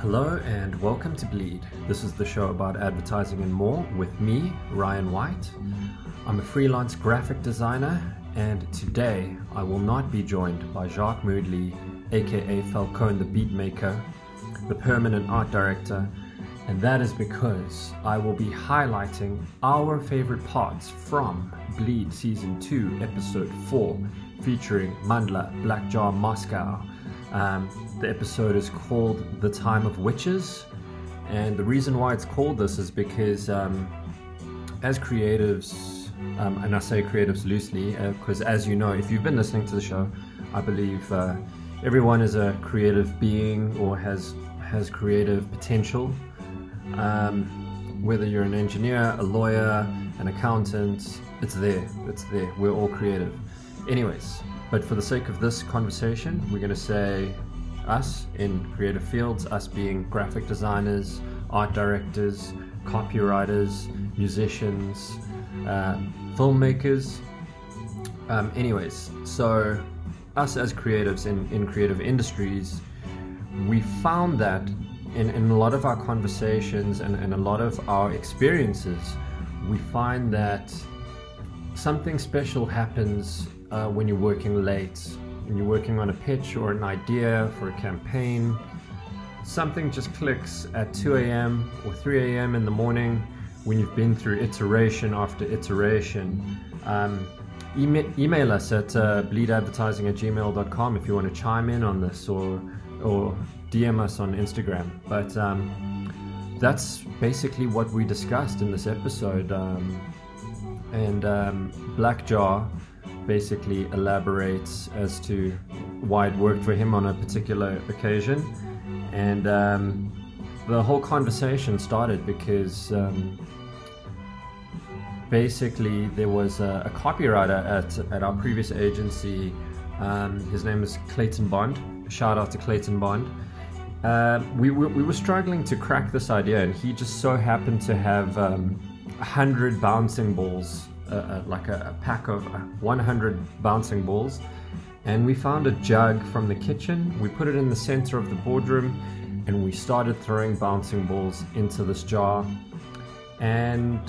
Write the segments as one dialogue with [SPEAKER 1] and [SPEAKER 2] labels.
[SPEAKER 1] Hello and welcome to Bleed. This is the show about advertising and more with me, Ryan Whyte. I'm a freelance graphic designer, and today I will not be joined by Jacque Moodley, aka Falcone the Beatmaker, the permanent art director, and that is because I will be highlighting our favorite parts from Bleed Season 2, Episode 4, featuring Mandla Black Jar Moscow. Um, the episode is called The Time of Witches, and the reason why it's called this is because um, as creatives, um, and I say creatives loosely, because uh, as you know, if you've been listening to the show, I believe uh, everyone is a creative being or has has creative potential. Um, whether you're an engineer, a lawyer, an accountant, it's there. It's there. We're all creative. Anyways, but for the sake of this conversation, we're going to say us in creative fields, us being graphic designers, art directors, copywriters, musicians, uh, filmmakers. Um, anyways, so us as creatives in, in creative industries, we found that in, in a lot of our conversations and, and a lot of our experiences, we find that something special happens uh, when you're working late, when you're working on a pitch or an idea for a campaign. Something just clicks at 2 a.m. or 3 a.m. in the morning when you've been through iteration after iteration. Um, email, us at uh, bleedadvertising at gmail.com if you want to chime in on this or, or DM us on Instagram. But um, that's basically what we discussed in this episode. Um, and um, Black Jar basically elaborates as to why it worked for him on a particular occasion. And um, the whole conversation started because um, basically there was a, a, copywriter at, at our previous agency. Um, his name is Clayton Bond. Shout out to Clayton Bond. Uh, we, we, we, were struggling to crack this idea, and he just so happened to have um, 100 bouncing balls a, like a, a, pack of 100 bouncing balls. And we found a jug from the kitchen. We put it in the center of the boardroom and we started throwing bouncing balls into this jar. And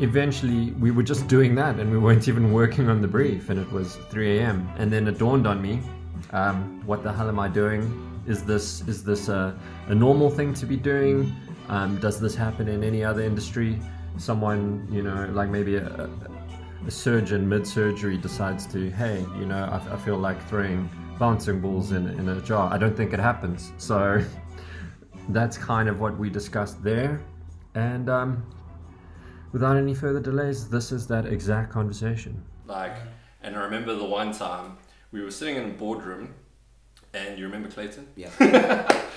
[SPEAKER 1] eventually we were just doing that and we weren't even working on the brief. And it was 3 a.m. And then it dawned on me um, what the hell am I doing? Is this, is this a, a normal thing to be doing? Um, does this happen in any other industry? Someone, you know, like maybe a, a surgeon mid surgery decides to, hey, you know, I, I, feel like throwing bouncing balls in, in a jar. I don't think it happens. So that's kind of what we discussed there. And um, without any further delays, this is that exact conversation.
[SPEAKER 2] Like, and I remember the one time we were sitting in a boardroom and you remember Clayton?
[SPEAKER 3] Yeah.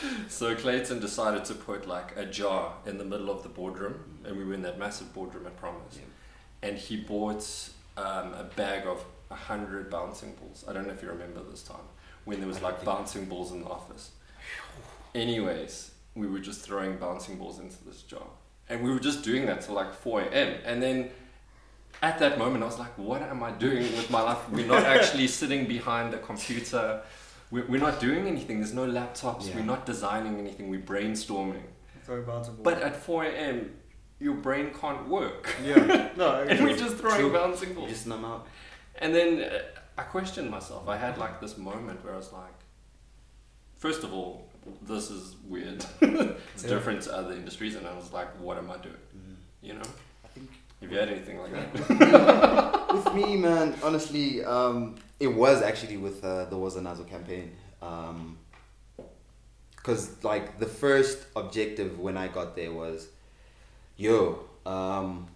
[SPEAKER 2] so Clayton decided to put like a jar in the middle of the boardroom, and we were in that massive boardroom at Promise. Yeah and he bought um, a bag of 100 bouncing balls. I don't know if you remember this time when there was like bouncing balls in the office. Anyways, we were just throwing bouncing balls into this jar. And we were just doing that till like 4 a.m. And then at that moment, I was like, what am I doing with my life? We're not actually sitting behind a computer. We're, we're not doing anything. There's no laptops. Yeah. We're not designing anything. We're brainstorming.
[SPEAKER 3] Throwing bouncing balls.
[SPEAKER 2] But at 4 a.m., your brain can't work.
[SPEAKER 3] Yeah. No.
[SPEAKER 2] and we're just throwing bouncing balls.
[SPEAKER 3] Just numb out.
[SPEAKER 2] And then uh, I questioned myself. I had like this moment where I was like, first of all, this is weird. it's yeah. different to other industries, and I was like, what am I doing? Mm. You know. I think. Have you had anything like
[SPEAKER 3] that? with me, man, honestly, um, it was actually with uh, the Was a Nazo campaign. because um, like the first objective when I got there was yo, um,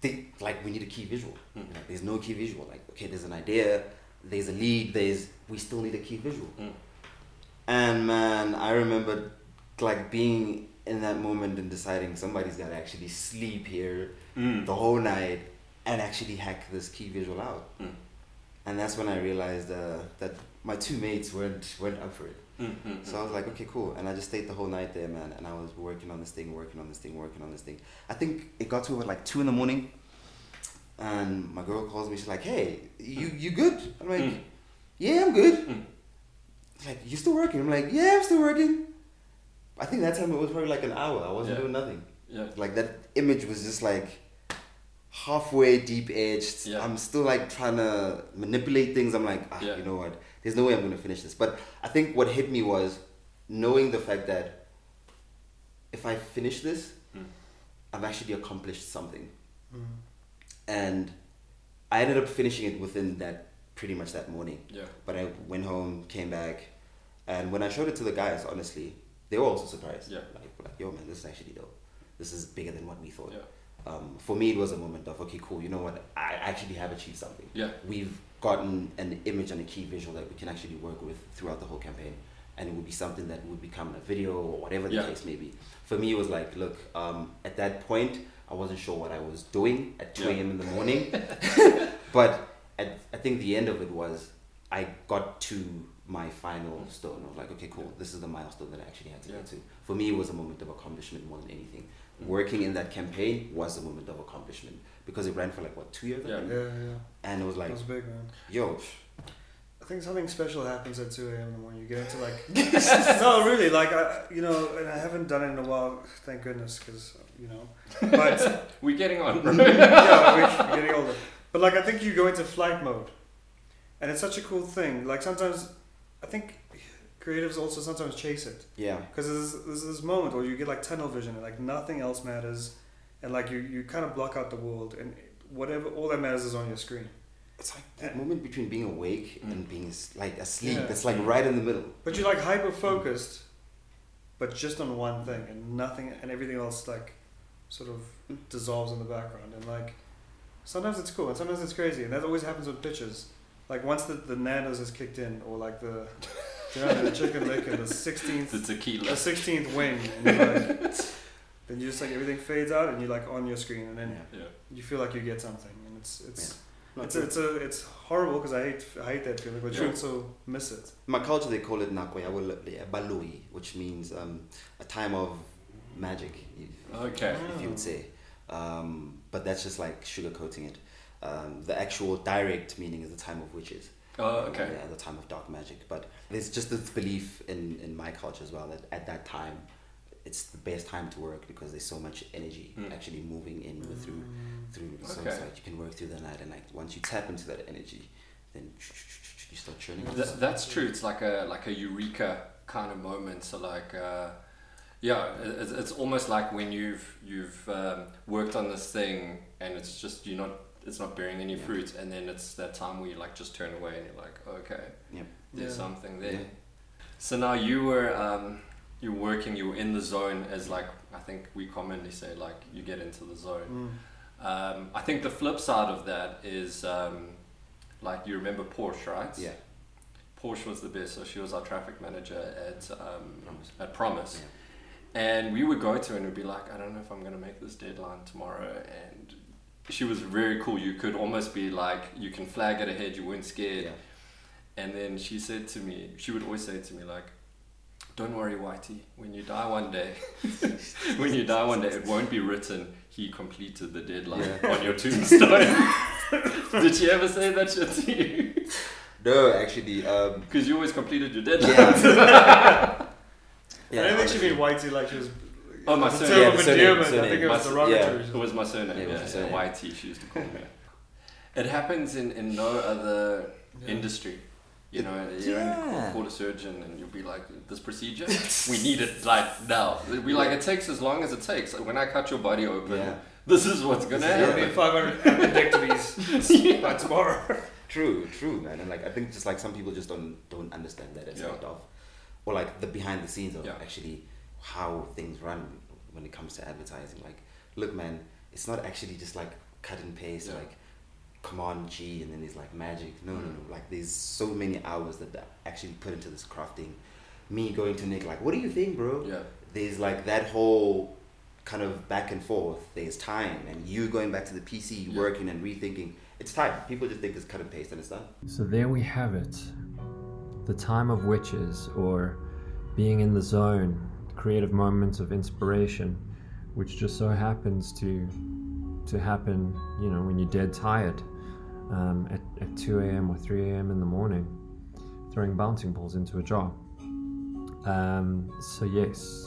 [SPEAKER 3] think like we need a key visual. Mm. there's no key visual. Like, okay, there's an idea, there's a lead, there's we still need a key visual. Mm. And man, I remember like being in that moment and deciding somebody's got to actually sleep here mm. the whole night and actually hack this key visual out. Mm. And that's when I realized uh, that my two mates weren't weren't up for it. Mm-hmm. So I was like, okay, cool. And I just stayed the whole night there, man. And I was working on this thing, working on this thing, working on this thing. I think it got to about like two in the morning. And my girl calls me. She's like, hey, you you good? I'm like, mm. yeah, I'm good. Mm. like, you still working? I'm like, yeah, I'm still working. I think that time it was probably like an hour. I wasn't
[SPEAKER 2] Yeah.
[SPEAKER 3] doing nothing.
[SPEAKER 2] Yeah.
[SPEAKER 3] Like that image was just like halfway deep etched.
[SPEAKER 2] Yeah.
[SPEAKER 3] I'm still like trying to manipulate things. I'm like, ah,
[SPEAKER 2] Yeah.
[SPEAKER 3] you know what? There's no way I'm gonna finish this. But I think what hit me was knowing the fact that if I finish this,
[SPEAKER 2] Mm.
[SPEAKER 3] I've actually accomplished something.
[SPEAKER 4] Mm.
[SPEAKER 3] And I ended up finishing it within that pretty much that morning.
[SPEAKER 2] Yeah.
[SPEAKER 3] But I went home, came back, and when I showed it to the guys, honestly, they were also surprised.
[SPEAKER 2] Yeah.
[SPEAKER 3] Like, like yo, man, this is actually dope. This is bigger than what we thought.
[SPEAKER 2] Yeah.
[SPEAKER 3] Um, for me, it was a moment of okay, cool. You know what? I actually have achieved something.
[SPEAKER 2] Yeah.
[SPEAKER 3] We've gotten an image and a key visual that we can actually work with throughout the whole campaign, and it would be something that would become a video or whatever the
[SPEAKER 2] Yeah.
[SPEAKER 3] case may be. For me, it was like, look, um, at that point, I wasn't sure what I was doing at two
[SPEAKER 2] Yeah.
[SPEAKER 3] a.m. in the morning, but at, I think the end of it was I got to my final stone of like, okay, cool, this is the milestone that I actually had to
[SPEAKER 2] Yeah.
[SPEAKER 3] get to. For me, it was a moment of accomplishment more than anything.
[SPEAKER 2] Mm.
[SPEAKER 3] Working in that campaign was a moment of accomplishment because it ran for like what two years, I
[SPEAKER 2] Yeah.
[SPEAKER 3] think?
[SPEAKER 4] Yeah, yeah.
[SPEAKER 3] and it was like,
[SPEAKER 4] that was big, man.
[SPEAKER 3] yo,
[SPEAKER 4] I think something special happens at 2 a.m. in the morning. You get into like, no, really, like, I, you know, and I haven't done it in a while, thank goodness, because, you know, but
[SPEAKER 2] We're getting on.
[SPEAKER 4] yeah, we're getting older. But like, I think you go into flight mode, and it's such a cool thing. Like sometimes, I think creatives also sometimes chase it
[SPEAKER 3] yeah,
[SPEAKER 4] because there's, there's this moment where you get like tunnel vision and like nothing else matters, and like you you kind of block out the world and whatever all that matters is on your screen.
[SPEAKER 3] it's like that moment between being awake
[SPEAKER 2] Mm.
[SPEAKER 3] and being like asleep.
[SPEAKER 4] Yeah.
[SPEAKER 3] It's like right in the middle.
[SPEAKER 4] But you're like hyper focused, but just on one thing and nothing, and everything else like sort of dissolves in the background. And like sometimes it's cool and sometimes it's crazy, and that always happens with pitches. Like once the the Nando's is kicked in, or like the you know the Chicken Licken and the sixteenth
[SPEAKER 2] the tequila.
[SPEAKER 4] the sixteenth wing, and you're like, then you just like everything fades out, and you're like on your screen, and then
[SPEAKER 3] Yeah.
[SPEAKER 2] Yeah.
[SPEAKER 4] you feel like you get something, and it's it's.
[SPEAKER 3] Not
[SPEAKER 4] It's it's a it's horrible because I hate I hate that feeling, but you also miss it.
[SPEAKER 3] my culture they call it nakwe baloi, which means um, a time of magic. If,
[SPEAKER 2] Okay.
[SPEAKER 3] if you would say. Um, but that's just like sugarcoating it. Um, the actual direct meaning is the time of witches.
[SPEAKER 2] Oh, okay.
[SPEAKER 3] Yeah, the time of dark magic. But there's just this belief in, in my culture as well that at that time, it's the best time to work because there's so much energy
[SPEAKER 2] Mm.
[SPEAKER 3] actually moving in with through through. So
[SPEAKER 2] Okay.
[SPEAKER 3] it's like you can work through the night, and like once you tap into that energy, then you start churning.
[SPEAKER 2] Th- that's true. It's like a like a eureka kind of moment. So like, uh, yeah, it's, it's almost like when you've you've um, worked on this thing and it's just you're not it's not bearing any
[SPEAKER 3] Yeah.
[SPEAKER 2] fruit, and then it's that time where you like just turn away and you're like, okay,
[SPEAKER 3] Yep.
[SPEAKER 2] there's
[SPEAKER 4] Yeah.
[SPEAKER 2] something there.
[SPEAKER 3] Yeah.
[SPEAKER 2] So now you were um, you were working, you're in the zone as like I think we commonly say like you get into the zone.
[SPEAKER 4] Mm.
[SPEAKER 2] Um, I think the flip side of that is um, like you remember Portia, right?
[SPEAKER 3] Yeah.
[SPEAKER 2] Portia was the best, so she was our traffic manager at um,
[SPEAKER 3] Promise.
[SPEAKER 2] at Promise,
[SPEAKER 3] Yeah.
[SPEAKER 2] and we would go to her and we'd be like, I don't know if I'm gonna make this deadline tomorrow, and she was very cool. You could almost be like, you can flag it ahead. You weren't scared,
[SPEAKER 3] Yeah.
[SPEAKER 2] and then she said to me, she would always say to me like. Don't worry, Whitey. When you die one day, when you die one day, it won't be written. He completed the deadline
[SPEAKER 3] Yeah.
[SPEAKER 2] on your tombstone. Did she ever say that shit to you?
[SPEAKER 3] No, actually, um,
[SPEAKER 2] Because you always completed your deadline.
[SPEAKER 3] yeah.
[SPEAKER 4] I don't think she mean whitey like she was.
[SPEAKER 2] Oh, my
[SPEAKER 4] a
[SPEAKER 2] surname.
[SPEAKER 3] Yeah,
[SPEAKER 4] of
[SPEAKER 3] the surname.
[SPEAKER 4] I think it was
[SPEAKER 2] My-
[SPEAKER 4] derogatory.
[SPEAKER 2] It was my surname.
[SPEAKER 3] Yeah, it
[SPEAKER 2] Yeah,
[SPEAKER 3] was the
[SPEAKER 2] yeah,
[SPEAKER 3] surname.
[SPEAKER 2] YT. She used to call me. It happens in, in no other
[SPEAKER 4] Yeah.
[SPEAKER 2] industry. You know, you're
[SPEAKER 3] Yeah.
[SPEAKER 2] in court a surgeon and you'll be like, this procedure, we need it like now. We like it takes as long as it takes. When I cut your body open,
[SPEAKER 3] Yeah.
[SPEAKER 2] this is what's gonna
[SPEAKER 4] There'll
[SPEAKER 2] happen.
[SPEAKER 4] be 500 appendectomies by tomorrow.
[SPEAKER 3] True, true, man. And like I think just like some people just don't don't understand that aspect
[SPEAKER 2] Yeah.
[SPEAKER 3] of, or like the behind the scenes of
[SPEAKER 2] Yeah.
[SPEAKER 3] actually how things run when it comes to advertising. Like, look, man, it's not actually just like cut and paste,
[SPEAKER 2] Yeah.
[SPEAKER 3] like command G and then there's like magic. No, no,
[SPEAKER 2] Mm.
[SPEAKER 3] no. Like there's so many hours that are actually put into this crafting. Me going to Nick, like, what do you think, bro?
[SPEAKER 2] Yeah.
[SPEAKER 3] There's like that whole kind of back and forth. There's time, and you going back to the PC,
[SPEAKER 2] Yeah.
[SPEAKER 3] working and rethinking. It's time. People just think it's cut and paste, and it's done.
[SPEAKER 1] So there we have it. The time of witches, or being in the zone, creative moments of inspiration, which just so happens to to happen, you know, when you're dead tired um, at, at 2 a.m. or 3 a.m. in the morning, throwing bouncing balls into a jar. Um, so yes,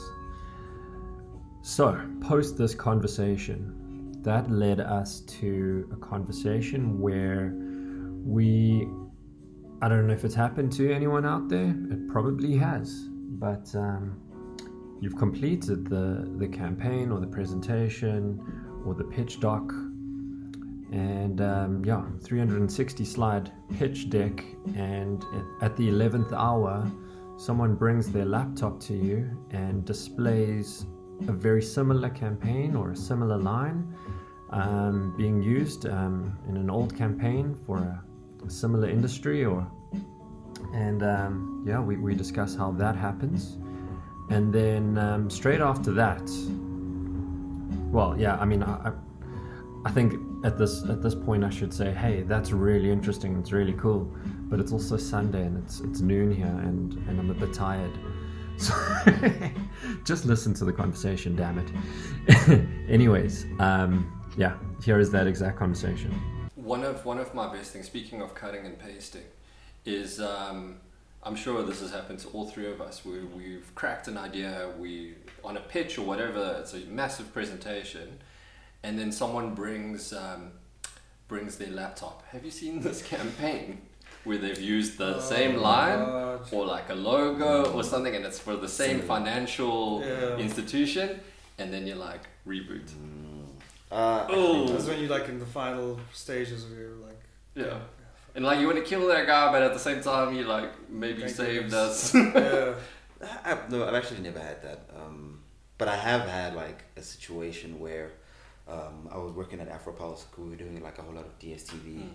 [SPEAKER 1] So, post this conversation, that led us to a conversation where we. I don't know if it's happened to anyone out there. It probably has. But um, you've completed the, the campaign or the presentation or the pitch doc. And um, yeah, 360 slide pitch deck. And at the 11th hour, someone brings their laptop to you and displays a very similar campaign or a similar line um, being used um, in an old campaign for a, a similar industry or and um, yeah we, we discuss how that happens and then um, straight after that well yeah i mean I, I think at this at this point i should say hey that's really interesting it's really cool but it's also sunday and it's it's noon here and and i'm a bit tired. So just listen to the conversation damn it. Anyways um, yeah here is that exact conversation.
[SPEAKER 2] One of one of my best things, speaking of cutting and pasting, is um, I'm sure this has happened to all three of us. We, we've cracked an idea, we on a pitch or whatever. It's a massive presentation, and then someone brings um, brings their laptop. Have you seen this campaign where they've used the same
[SPEAKER 4] Oh,
[SPEAKER 2] line
[SPEAKER 4] God.
[SPEAKER 2] or like a logo or something, and it's for the same
[SPEAKER 3] Same.
[SPEAKER 2] financial
[SPEAKER 4] Yeah.
[SPEAKER 2] institution, and then you're like reboot.
[SPEAKER 3] Uh,
[SPEAKER 2] Oh.
[SPEAKER 4] That's when you're like in the final stages of your like.
[SPEAKER 2] Yeah. And like you want to kill that guy, but at the same time you like maybe
[SPEAKER 4] Thank
[SPEAKER 2] saved
[SPEAKER 4] goodness.
[SPEAKER 2] us.
[SPEAKER 4] yeah.
[SPEAKER 3] I, no, I've actually never had that. Um, but I have had like a situation where um, I was working at Afropulse. We were doing like a whole lot of DSTV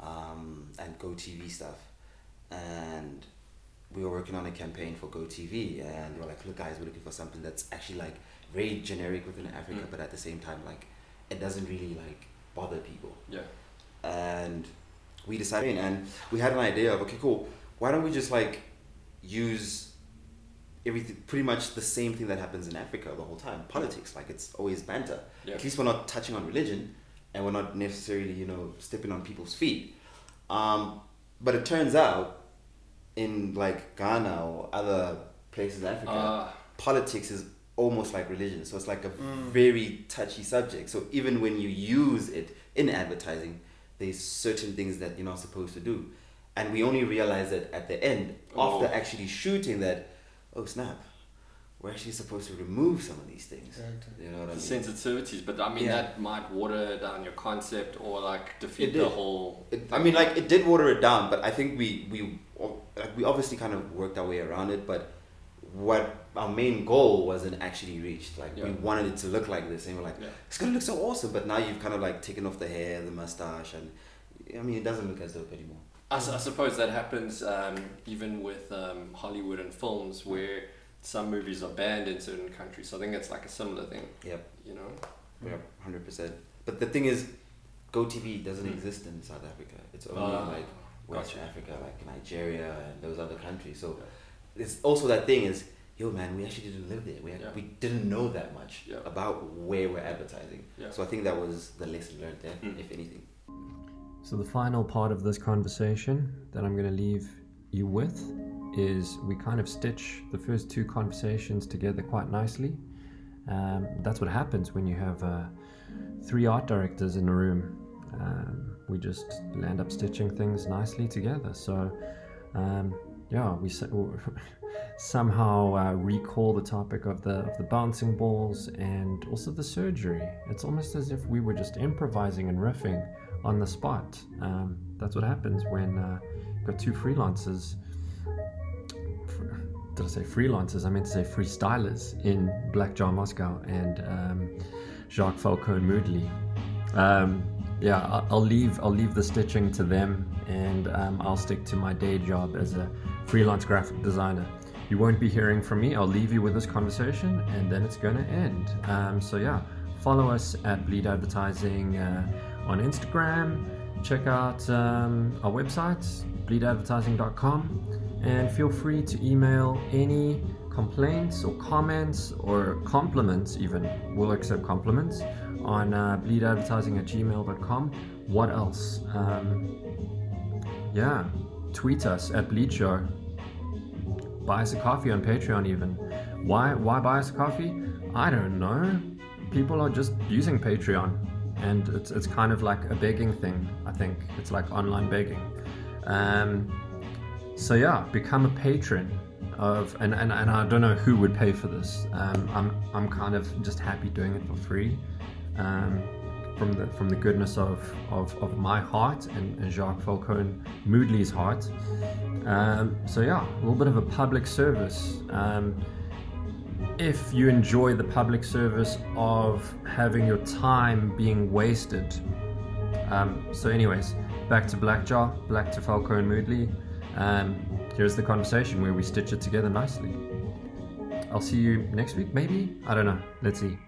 [SPEAKER 3] um, and GoTV stuff, and we were working on a campaign for GoTV, and we're like, "Look, guys, we're looking for something that's actually like very generic within Africa,
[SPEAKER 2] Mm.
[SPEAKER 3] but at the same time, like it doesn't really like bother people."
[SPEAKER 2] yeah.
[SPEAKER 3] and we decided and we had an idea of okay cool why don't we just like use everything pretty much the same thing that happens in africa the whole time politics like it's always banter.
[SPEAKER 2] Yeah.
[SPEAKER 3] at least we're not touching on religion and we're not necessarily you know stepping on people's feet. Um, but it turns out in like ghana or other places in africa
[SPEAKER 2] Uh,
[SPEAKER 3] politics is almost like religion. So it's like a
[SPEAKER 4] Mm.
[SPEAKER 3] very touchy subject. So even when you use it in advertising there's certain things that you're not supposed to do and we only realize that at the end
[SPEAKER 2] Oh.
[SPEAKER 3] after actually shooting that oh snap we're actually supposed to remove some of these things
[SPEAKER 4] Exactly.
[SPEAKER 3] you know what i
[SPEAKER 2] the
[SPEAKER 3] mean
[SPEAKER 2] sensitivities, but I mean
[SPEAKER 3] Yeah.
[SPEAKER 2] that might water down your concept or like defeat the whole.
[SPEAKER 3] it, i mean like it did water it down but i think we we like we obviously kind of worked our way around it but what our main goal wasn't actually reached like we wanted it to look like this and we're like
[SPEAKER 2] Yeah.
[SPEAKER 3] it's gonna look so awesome but now you've kind of like taken off the hair the mustache and i mean it doesn't look as dope anymore
[SPEAKER 2] I suppose that happens um, even with um, Hollywood and films where some movies are banned in certain countries. So I think it's like a similar thing,
[SPEAKER 3] yep
[SPEAKER 2] you know.
[SPEAKER 3] yeah 100% but the thing is GoTV doesn't
[SPEAKER 2] Mm.
[SPEAKER 3] exist in south africa it's only
[SPEAKER 2] Ah,
[SPEAKER 3] like west
[SPEAKER 2] gotcha.
[SPEAKER 3] africa like nigeria and those other countries so it's also that thing is yo man we actually didn't live there we,
[SPEAKER 2] Yeah.
[SPEAKER 3] we didn't know that much
[SPEAKER 2] Yeah.
[SPEAKER 3] about where we're advertising
[SPEAKER 2] Yeah.
[SPEAKER 3] so i think that was the lesson learned there
[SPEAKER 2] Mm.
[SPEAKER 3] if anything
[SPEAKER 1] So, the final part of this conversation that I'm going to leave you with is we kind of stitch the first two conversations together quite nicely. Um, that's what happens when you have uh, three art directors in a room. Um, we just land up stitching things nicely together. So, um, yeah, we somehow uh, recall the topic of the of the bouncing balls and also the surgery. It's almost as if we were just improvising and riffing on the spot. Um, that's what happens when uh, you've got two freelancers. Did I say freelancers? I meant to say freestylers in Black Jar Moscow and um, Jacque Falcone Moodley. Um, yeah, I'll leave. I'll leave the stitching to them, and um, I'll stick to my day job as a freelance graphic designer. You won't be hearing from me. I'll leave you with this conversation, and then it's going to end. Um, so yeah, follow us at Bleed Advertising uh, on Instagram. Check out um, our website, bleedadvertising.com, and feel free to email any complaints or comments or compliments, even. We'll accept compliments on uh, bleedadvertising at gmail.com. What else? Um, yeah, tweet us at Show. Buy us a coffee on Patreon, even. Why? Why buy us a coffee? I don't know. People are just using Patreon, and it's it's kind of like a begging thing. I think it's like online begging. Um, so yeah, become a patron of, and, and, and I don't know who would pay for this. Um, I'm I'm kind of just happy doing it for free. Um, from the from the goodness of of, of my heart and, and Jacque Falcone Moodley's heart. Um, so yeah, a little bit of a public service. Um, if you enjoy the public service of having your time being wasted. Um, so, anyways, back to Black Jar, back to Falcone Moodley. Um, here's the conversation where we stitch it together nicely. I'll see you next week, maybe? I don't know. Let's see.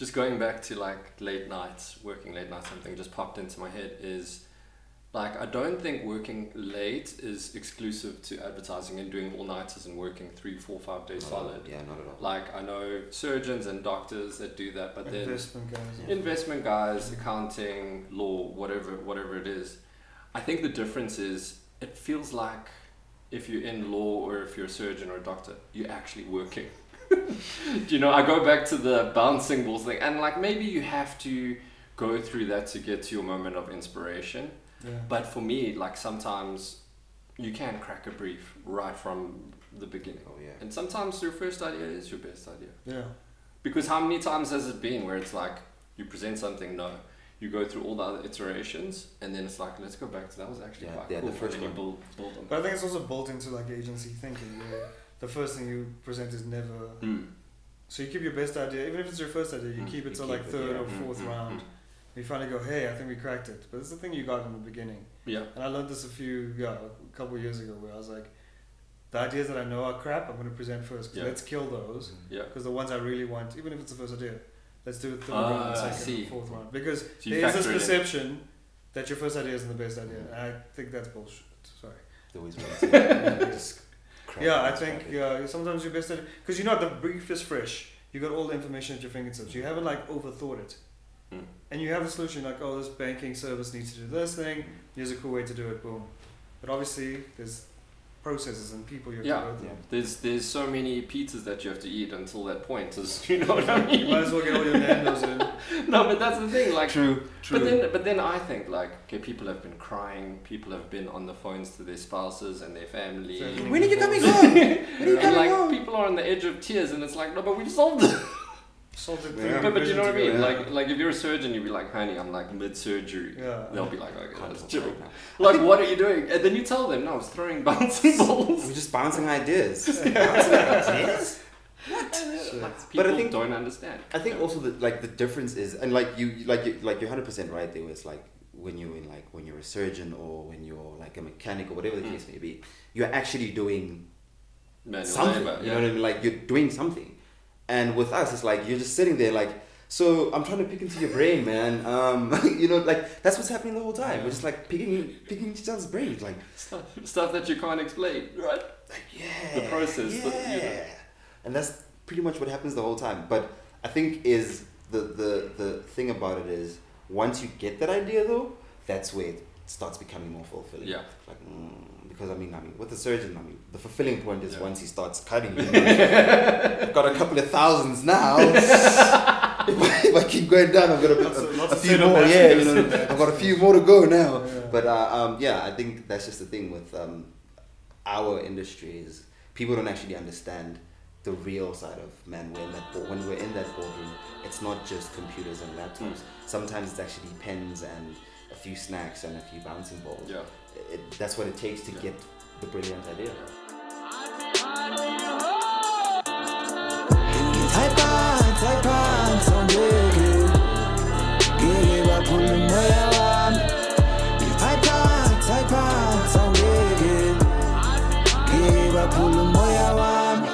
[SPEAKER 2] Just going back to like late nights, working late nights, something just popped into my head is like I don't think working late is exclusive to advertising and doing all nighters and working three, four, five days
[SPEAKER 3] Not
[SPEAKER 2] solid.
[SPEAKER 3] Yeah, not at all.
[SPEAKER 2] Like I know surgeons and doctors that do that, but then
[SPEAKER 4] Investment guys.
[SPEAKER 2] investment guys, accounting, law, whatever whatever it is. I think the difference is it feels like if you're in law or if you're a surgeon or a doctor, you're actually working. Do you know, I go back to the bouncing balls thing and like maybe you have to go through that to get to your moment of inspiration.
[SPEAKER 4] Yeah.
[SPEAKER 2] But for me, like sometimes you can crack a brief right from the beginning.
[SPEAKER 3] Oh yeah.
[SPEAKER 2] And sometimes your first idea is your best idea.
[SPEAKER 4] Yeah.
[SPEAKER 2] Because how many times has it been where it's like you present something, no, you go through all the other iterations, and then it's like let's go back to that was actually
[SPEAKER 3] Yeah,
[SPEAKER 2] quite
[SPEAKER 3] yeah, the
[SPEAKER 2] cool.
[SPEAKER 3] first
[SPEAKER 2] you
[SPEAKER 3] one.
[SPEAKER 2] build build on.
[SPEAKER 4] But I think it's also built into like agency thinking where the first thing you present is never.
[SPEAKER 2] Mm.
[SPEAKER 4] So you keep your best idea, even if it's your first idea, you
[SPEAKER 3] Mm,
[SPEAKER 4] keep it
[SPEAKER 3] you
[SPEAKER 4] till
[SPEAKER 3] keep
[SPEAKER 4] like
[SPEAKER 3] it,
[SPEAKER 4] third
[SPEAKER 3] yeah.
[SPEAKER 4] or fourth
[SPEAKER 2] Mm, mm,
[SPEAKER 4] round. You finally go, hey, I think we cracked it. But it's the thing you got in the beginning.
[SPEAKER 2] Yeah.
[SPEAKER 4] And I learned this a few, yeah, a couple of years ago where I was like, the ideas that I know are crap, I'm going to present first. 'cause
[SPEAKER 2] Yeah.
[SPEAKER 4] Let's kill those.
[SPEAKER 2] Yeah.
[SPEAKER 4] Because the ones I really want, even if it's the first idea, let's do it third
[SPEAKER 2] Ah,
[SPEAKER 4] round, second,
[SPEAKER 2] see.
[SPEAKER 4] fourth round. Because
[SPEAKER 2] So
[SPEAKER 4] there is this
[SPEAKER 2] factor it in.
[SPEAKER 4] perception that your first idea isn't the best idea. And I think that's bullshit. Sorry.
[SPEAKER 3] They always want crack
[SPEAKER 4] Yeah, I think yeah. Sometimes your best because you know the brief is fresh. You got all the information at your fingertips. You haven't like overthought it,
[SPEAKER 2] Mm.
[SPEAKER 4] and you have a solution like, oh, this banking service needs to do this thing. Here's a cool way to do it. Boom. But obviously, there's processes and people you have
[SPEAKER 2] Yeah.
[SPEAKER 4] to go through.
[SPEAKER 3] Yeah.
[SPEAKER 2] There's there's so many pizzas that you have to eat until that point. Is you know what I mean?
[SPEAKER 4] You might as well get all your Nando's in.
[SPEAKER 2] no, but that's the thing. Like
[SPEAKER 3] True. True.
[SPEAKER 2] But then, but then I think like, okay, people have been crying. People have been on the phones to their spouses and their family.
[SPEAKER 4] Family.
[SPEAKER 3] when are you coming home? When are you coming
[SPEAKER 2] like
[SPEAKER 3] home?
[SPEAKER 2] people are on the edge of tears, and it's like, no, but we've solved it.
[SPEAKER 4] Solved.
[SPEAKER 3] Yeah.
[SPEAKER 2] but, but you know what I mean?
[SPEAKER 3] Yeah.
[SPEAKER 2] Like, like if you're a surgeon, you'd be like, honey, I'm like mid surgery.
[SPEAKER 4] Yeah.
[SPEAKER 2] They'll be like, okay,
[SPEAKER 3] Can't
[SPEAKER 2] let's chill. Like, what are you doing? And then you tell them, no, I was throwing bouncing balls.
[SPEAKER 3] We're just bouncing ideas. bouncing ideas.
[SPEAKER 2] Like,
[SPEAKER 3] But I think-
[SPEAKER 2] don't understand.
[SPEAKER 3] I think
[SPEAKER 2] Yeah.
[SPEAKER 3] also that like the difference is, and like you, like you, like you're hundred percent right. There was like when you're in like when you're a surgeon or when you're like a mechanic or whatever the
[SPEAKER 2] Mm.
[SPEAKER 3] case may be, you're actually doing
[SPEAKER 2] manual
[SPEAKER 3] something.
[SPEAKER 2] labor.
[SPEAKER 3] You know what I mean? Like you're doing something. And with us, it's like you're just sitting there, like. So I'm trying to pick into your brain, man. Um, you know, like that's what's happening the whole time.
[SPEAKER 4] Yeah.
[SPEAKER 3] We're just like picking, picking each other's brains, like,
[SPEAKER 2] Stuff, stuff that you can't explain, right?
[SPEAKER 3] like yeah,
[SPEAKER 2] The process,
[SPEAKER 3] yeah.
[SPEAKER 2] the- you know.
[SPEAKER 3] And that's pretty much what happens the whole time. But I think is the the the thing about it is once you get that idea though, that's where it starts becoming more fulfilling.
[SPEAKER 2] Yeah.
[SPEAKER 3] Like, mm, because I mean, I mean, with the surgeon, I mean, the fulfilling point is
[SPEAKER 2] Yeah.
[SPEAKER 3] once he starts cutting you. I've got a couple of thousands now. if, I, keep going down, I've got a, a, a few more. Yeah, you know, I've got a few more to go now.
[SPEAKER 4] Yeah.
[SPEAKER 3] But uh, um, yeah, I think that's just the thing with um, our industry is people don't actually understand the real side of man. We're in that bo- when we're in that boardroom, it's not just computers and laptops. Sometimes it's actually pens and a few snacks and a few bouncing balls.
[SPEAKER 2] Yeah.
[SPEAKER 3] It, that's what it takes to
[SPEAKER 2] Yeah.
[SPEAKER 3] get the brilliant idea.
[SPEAKER 5] Taipan, Taipan, songeke Ngeke baphule umoya wami Taipan, Taipan, songeke Ngeke baphule umoya wami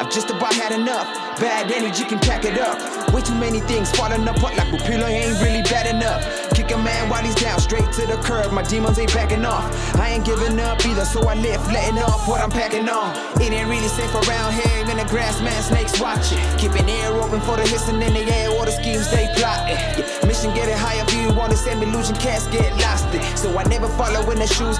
[SPEAKER 5] I've just about had enough Bad energy can pack it up Way too many things falling apart like Bupilo ain't really bad enough Kick a man while he's down, straight to the curb My demons ain't backing off. I ain't giving up either, so I live letting off what I'm packing on. It ain't really safe around here, even the grass man snakes watching Keeping ear open for the hissing in the air All the schemes they plotting. Yeah, Mission get it higher, view want to send me losing cats get lost So I never follow in the shoes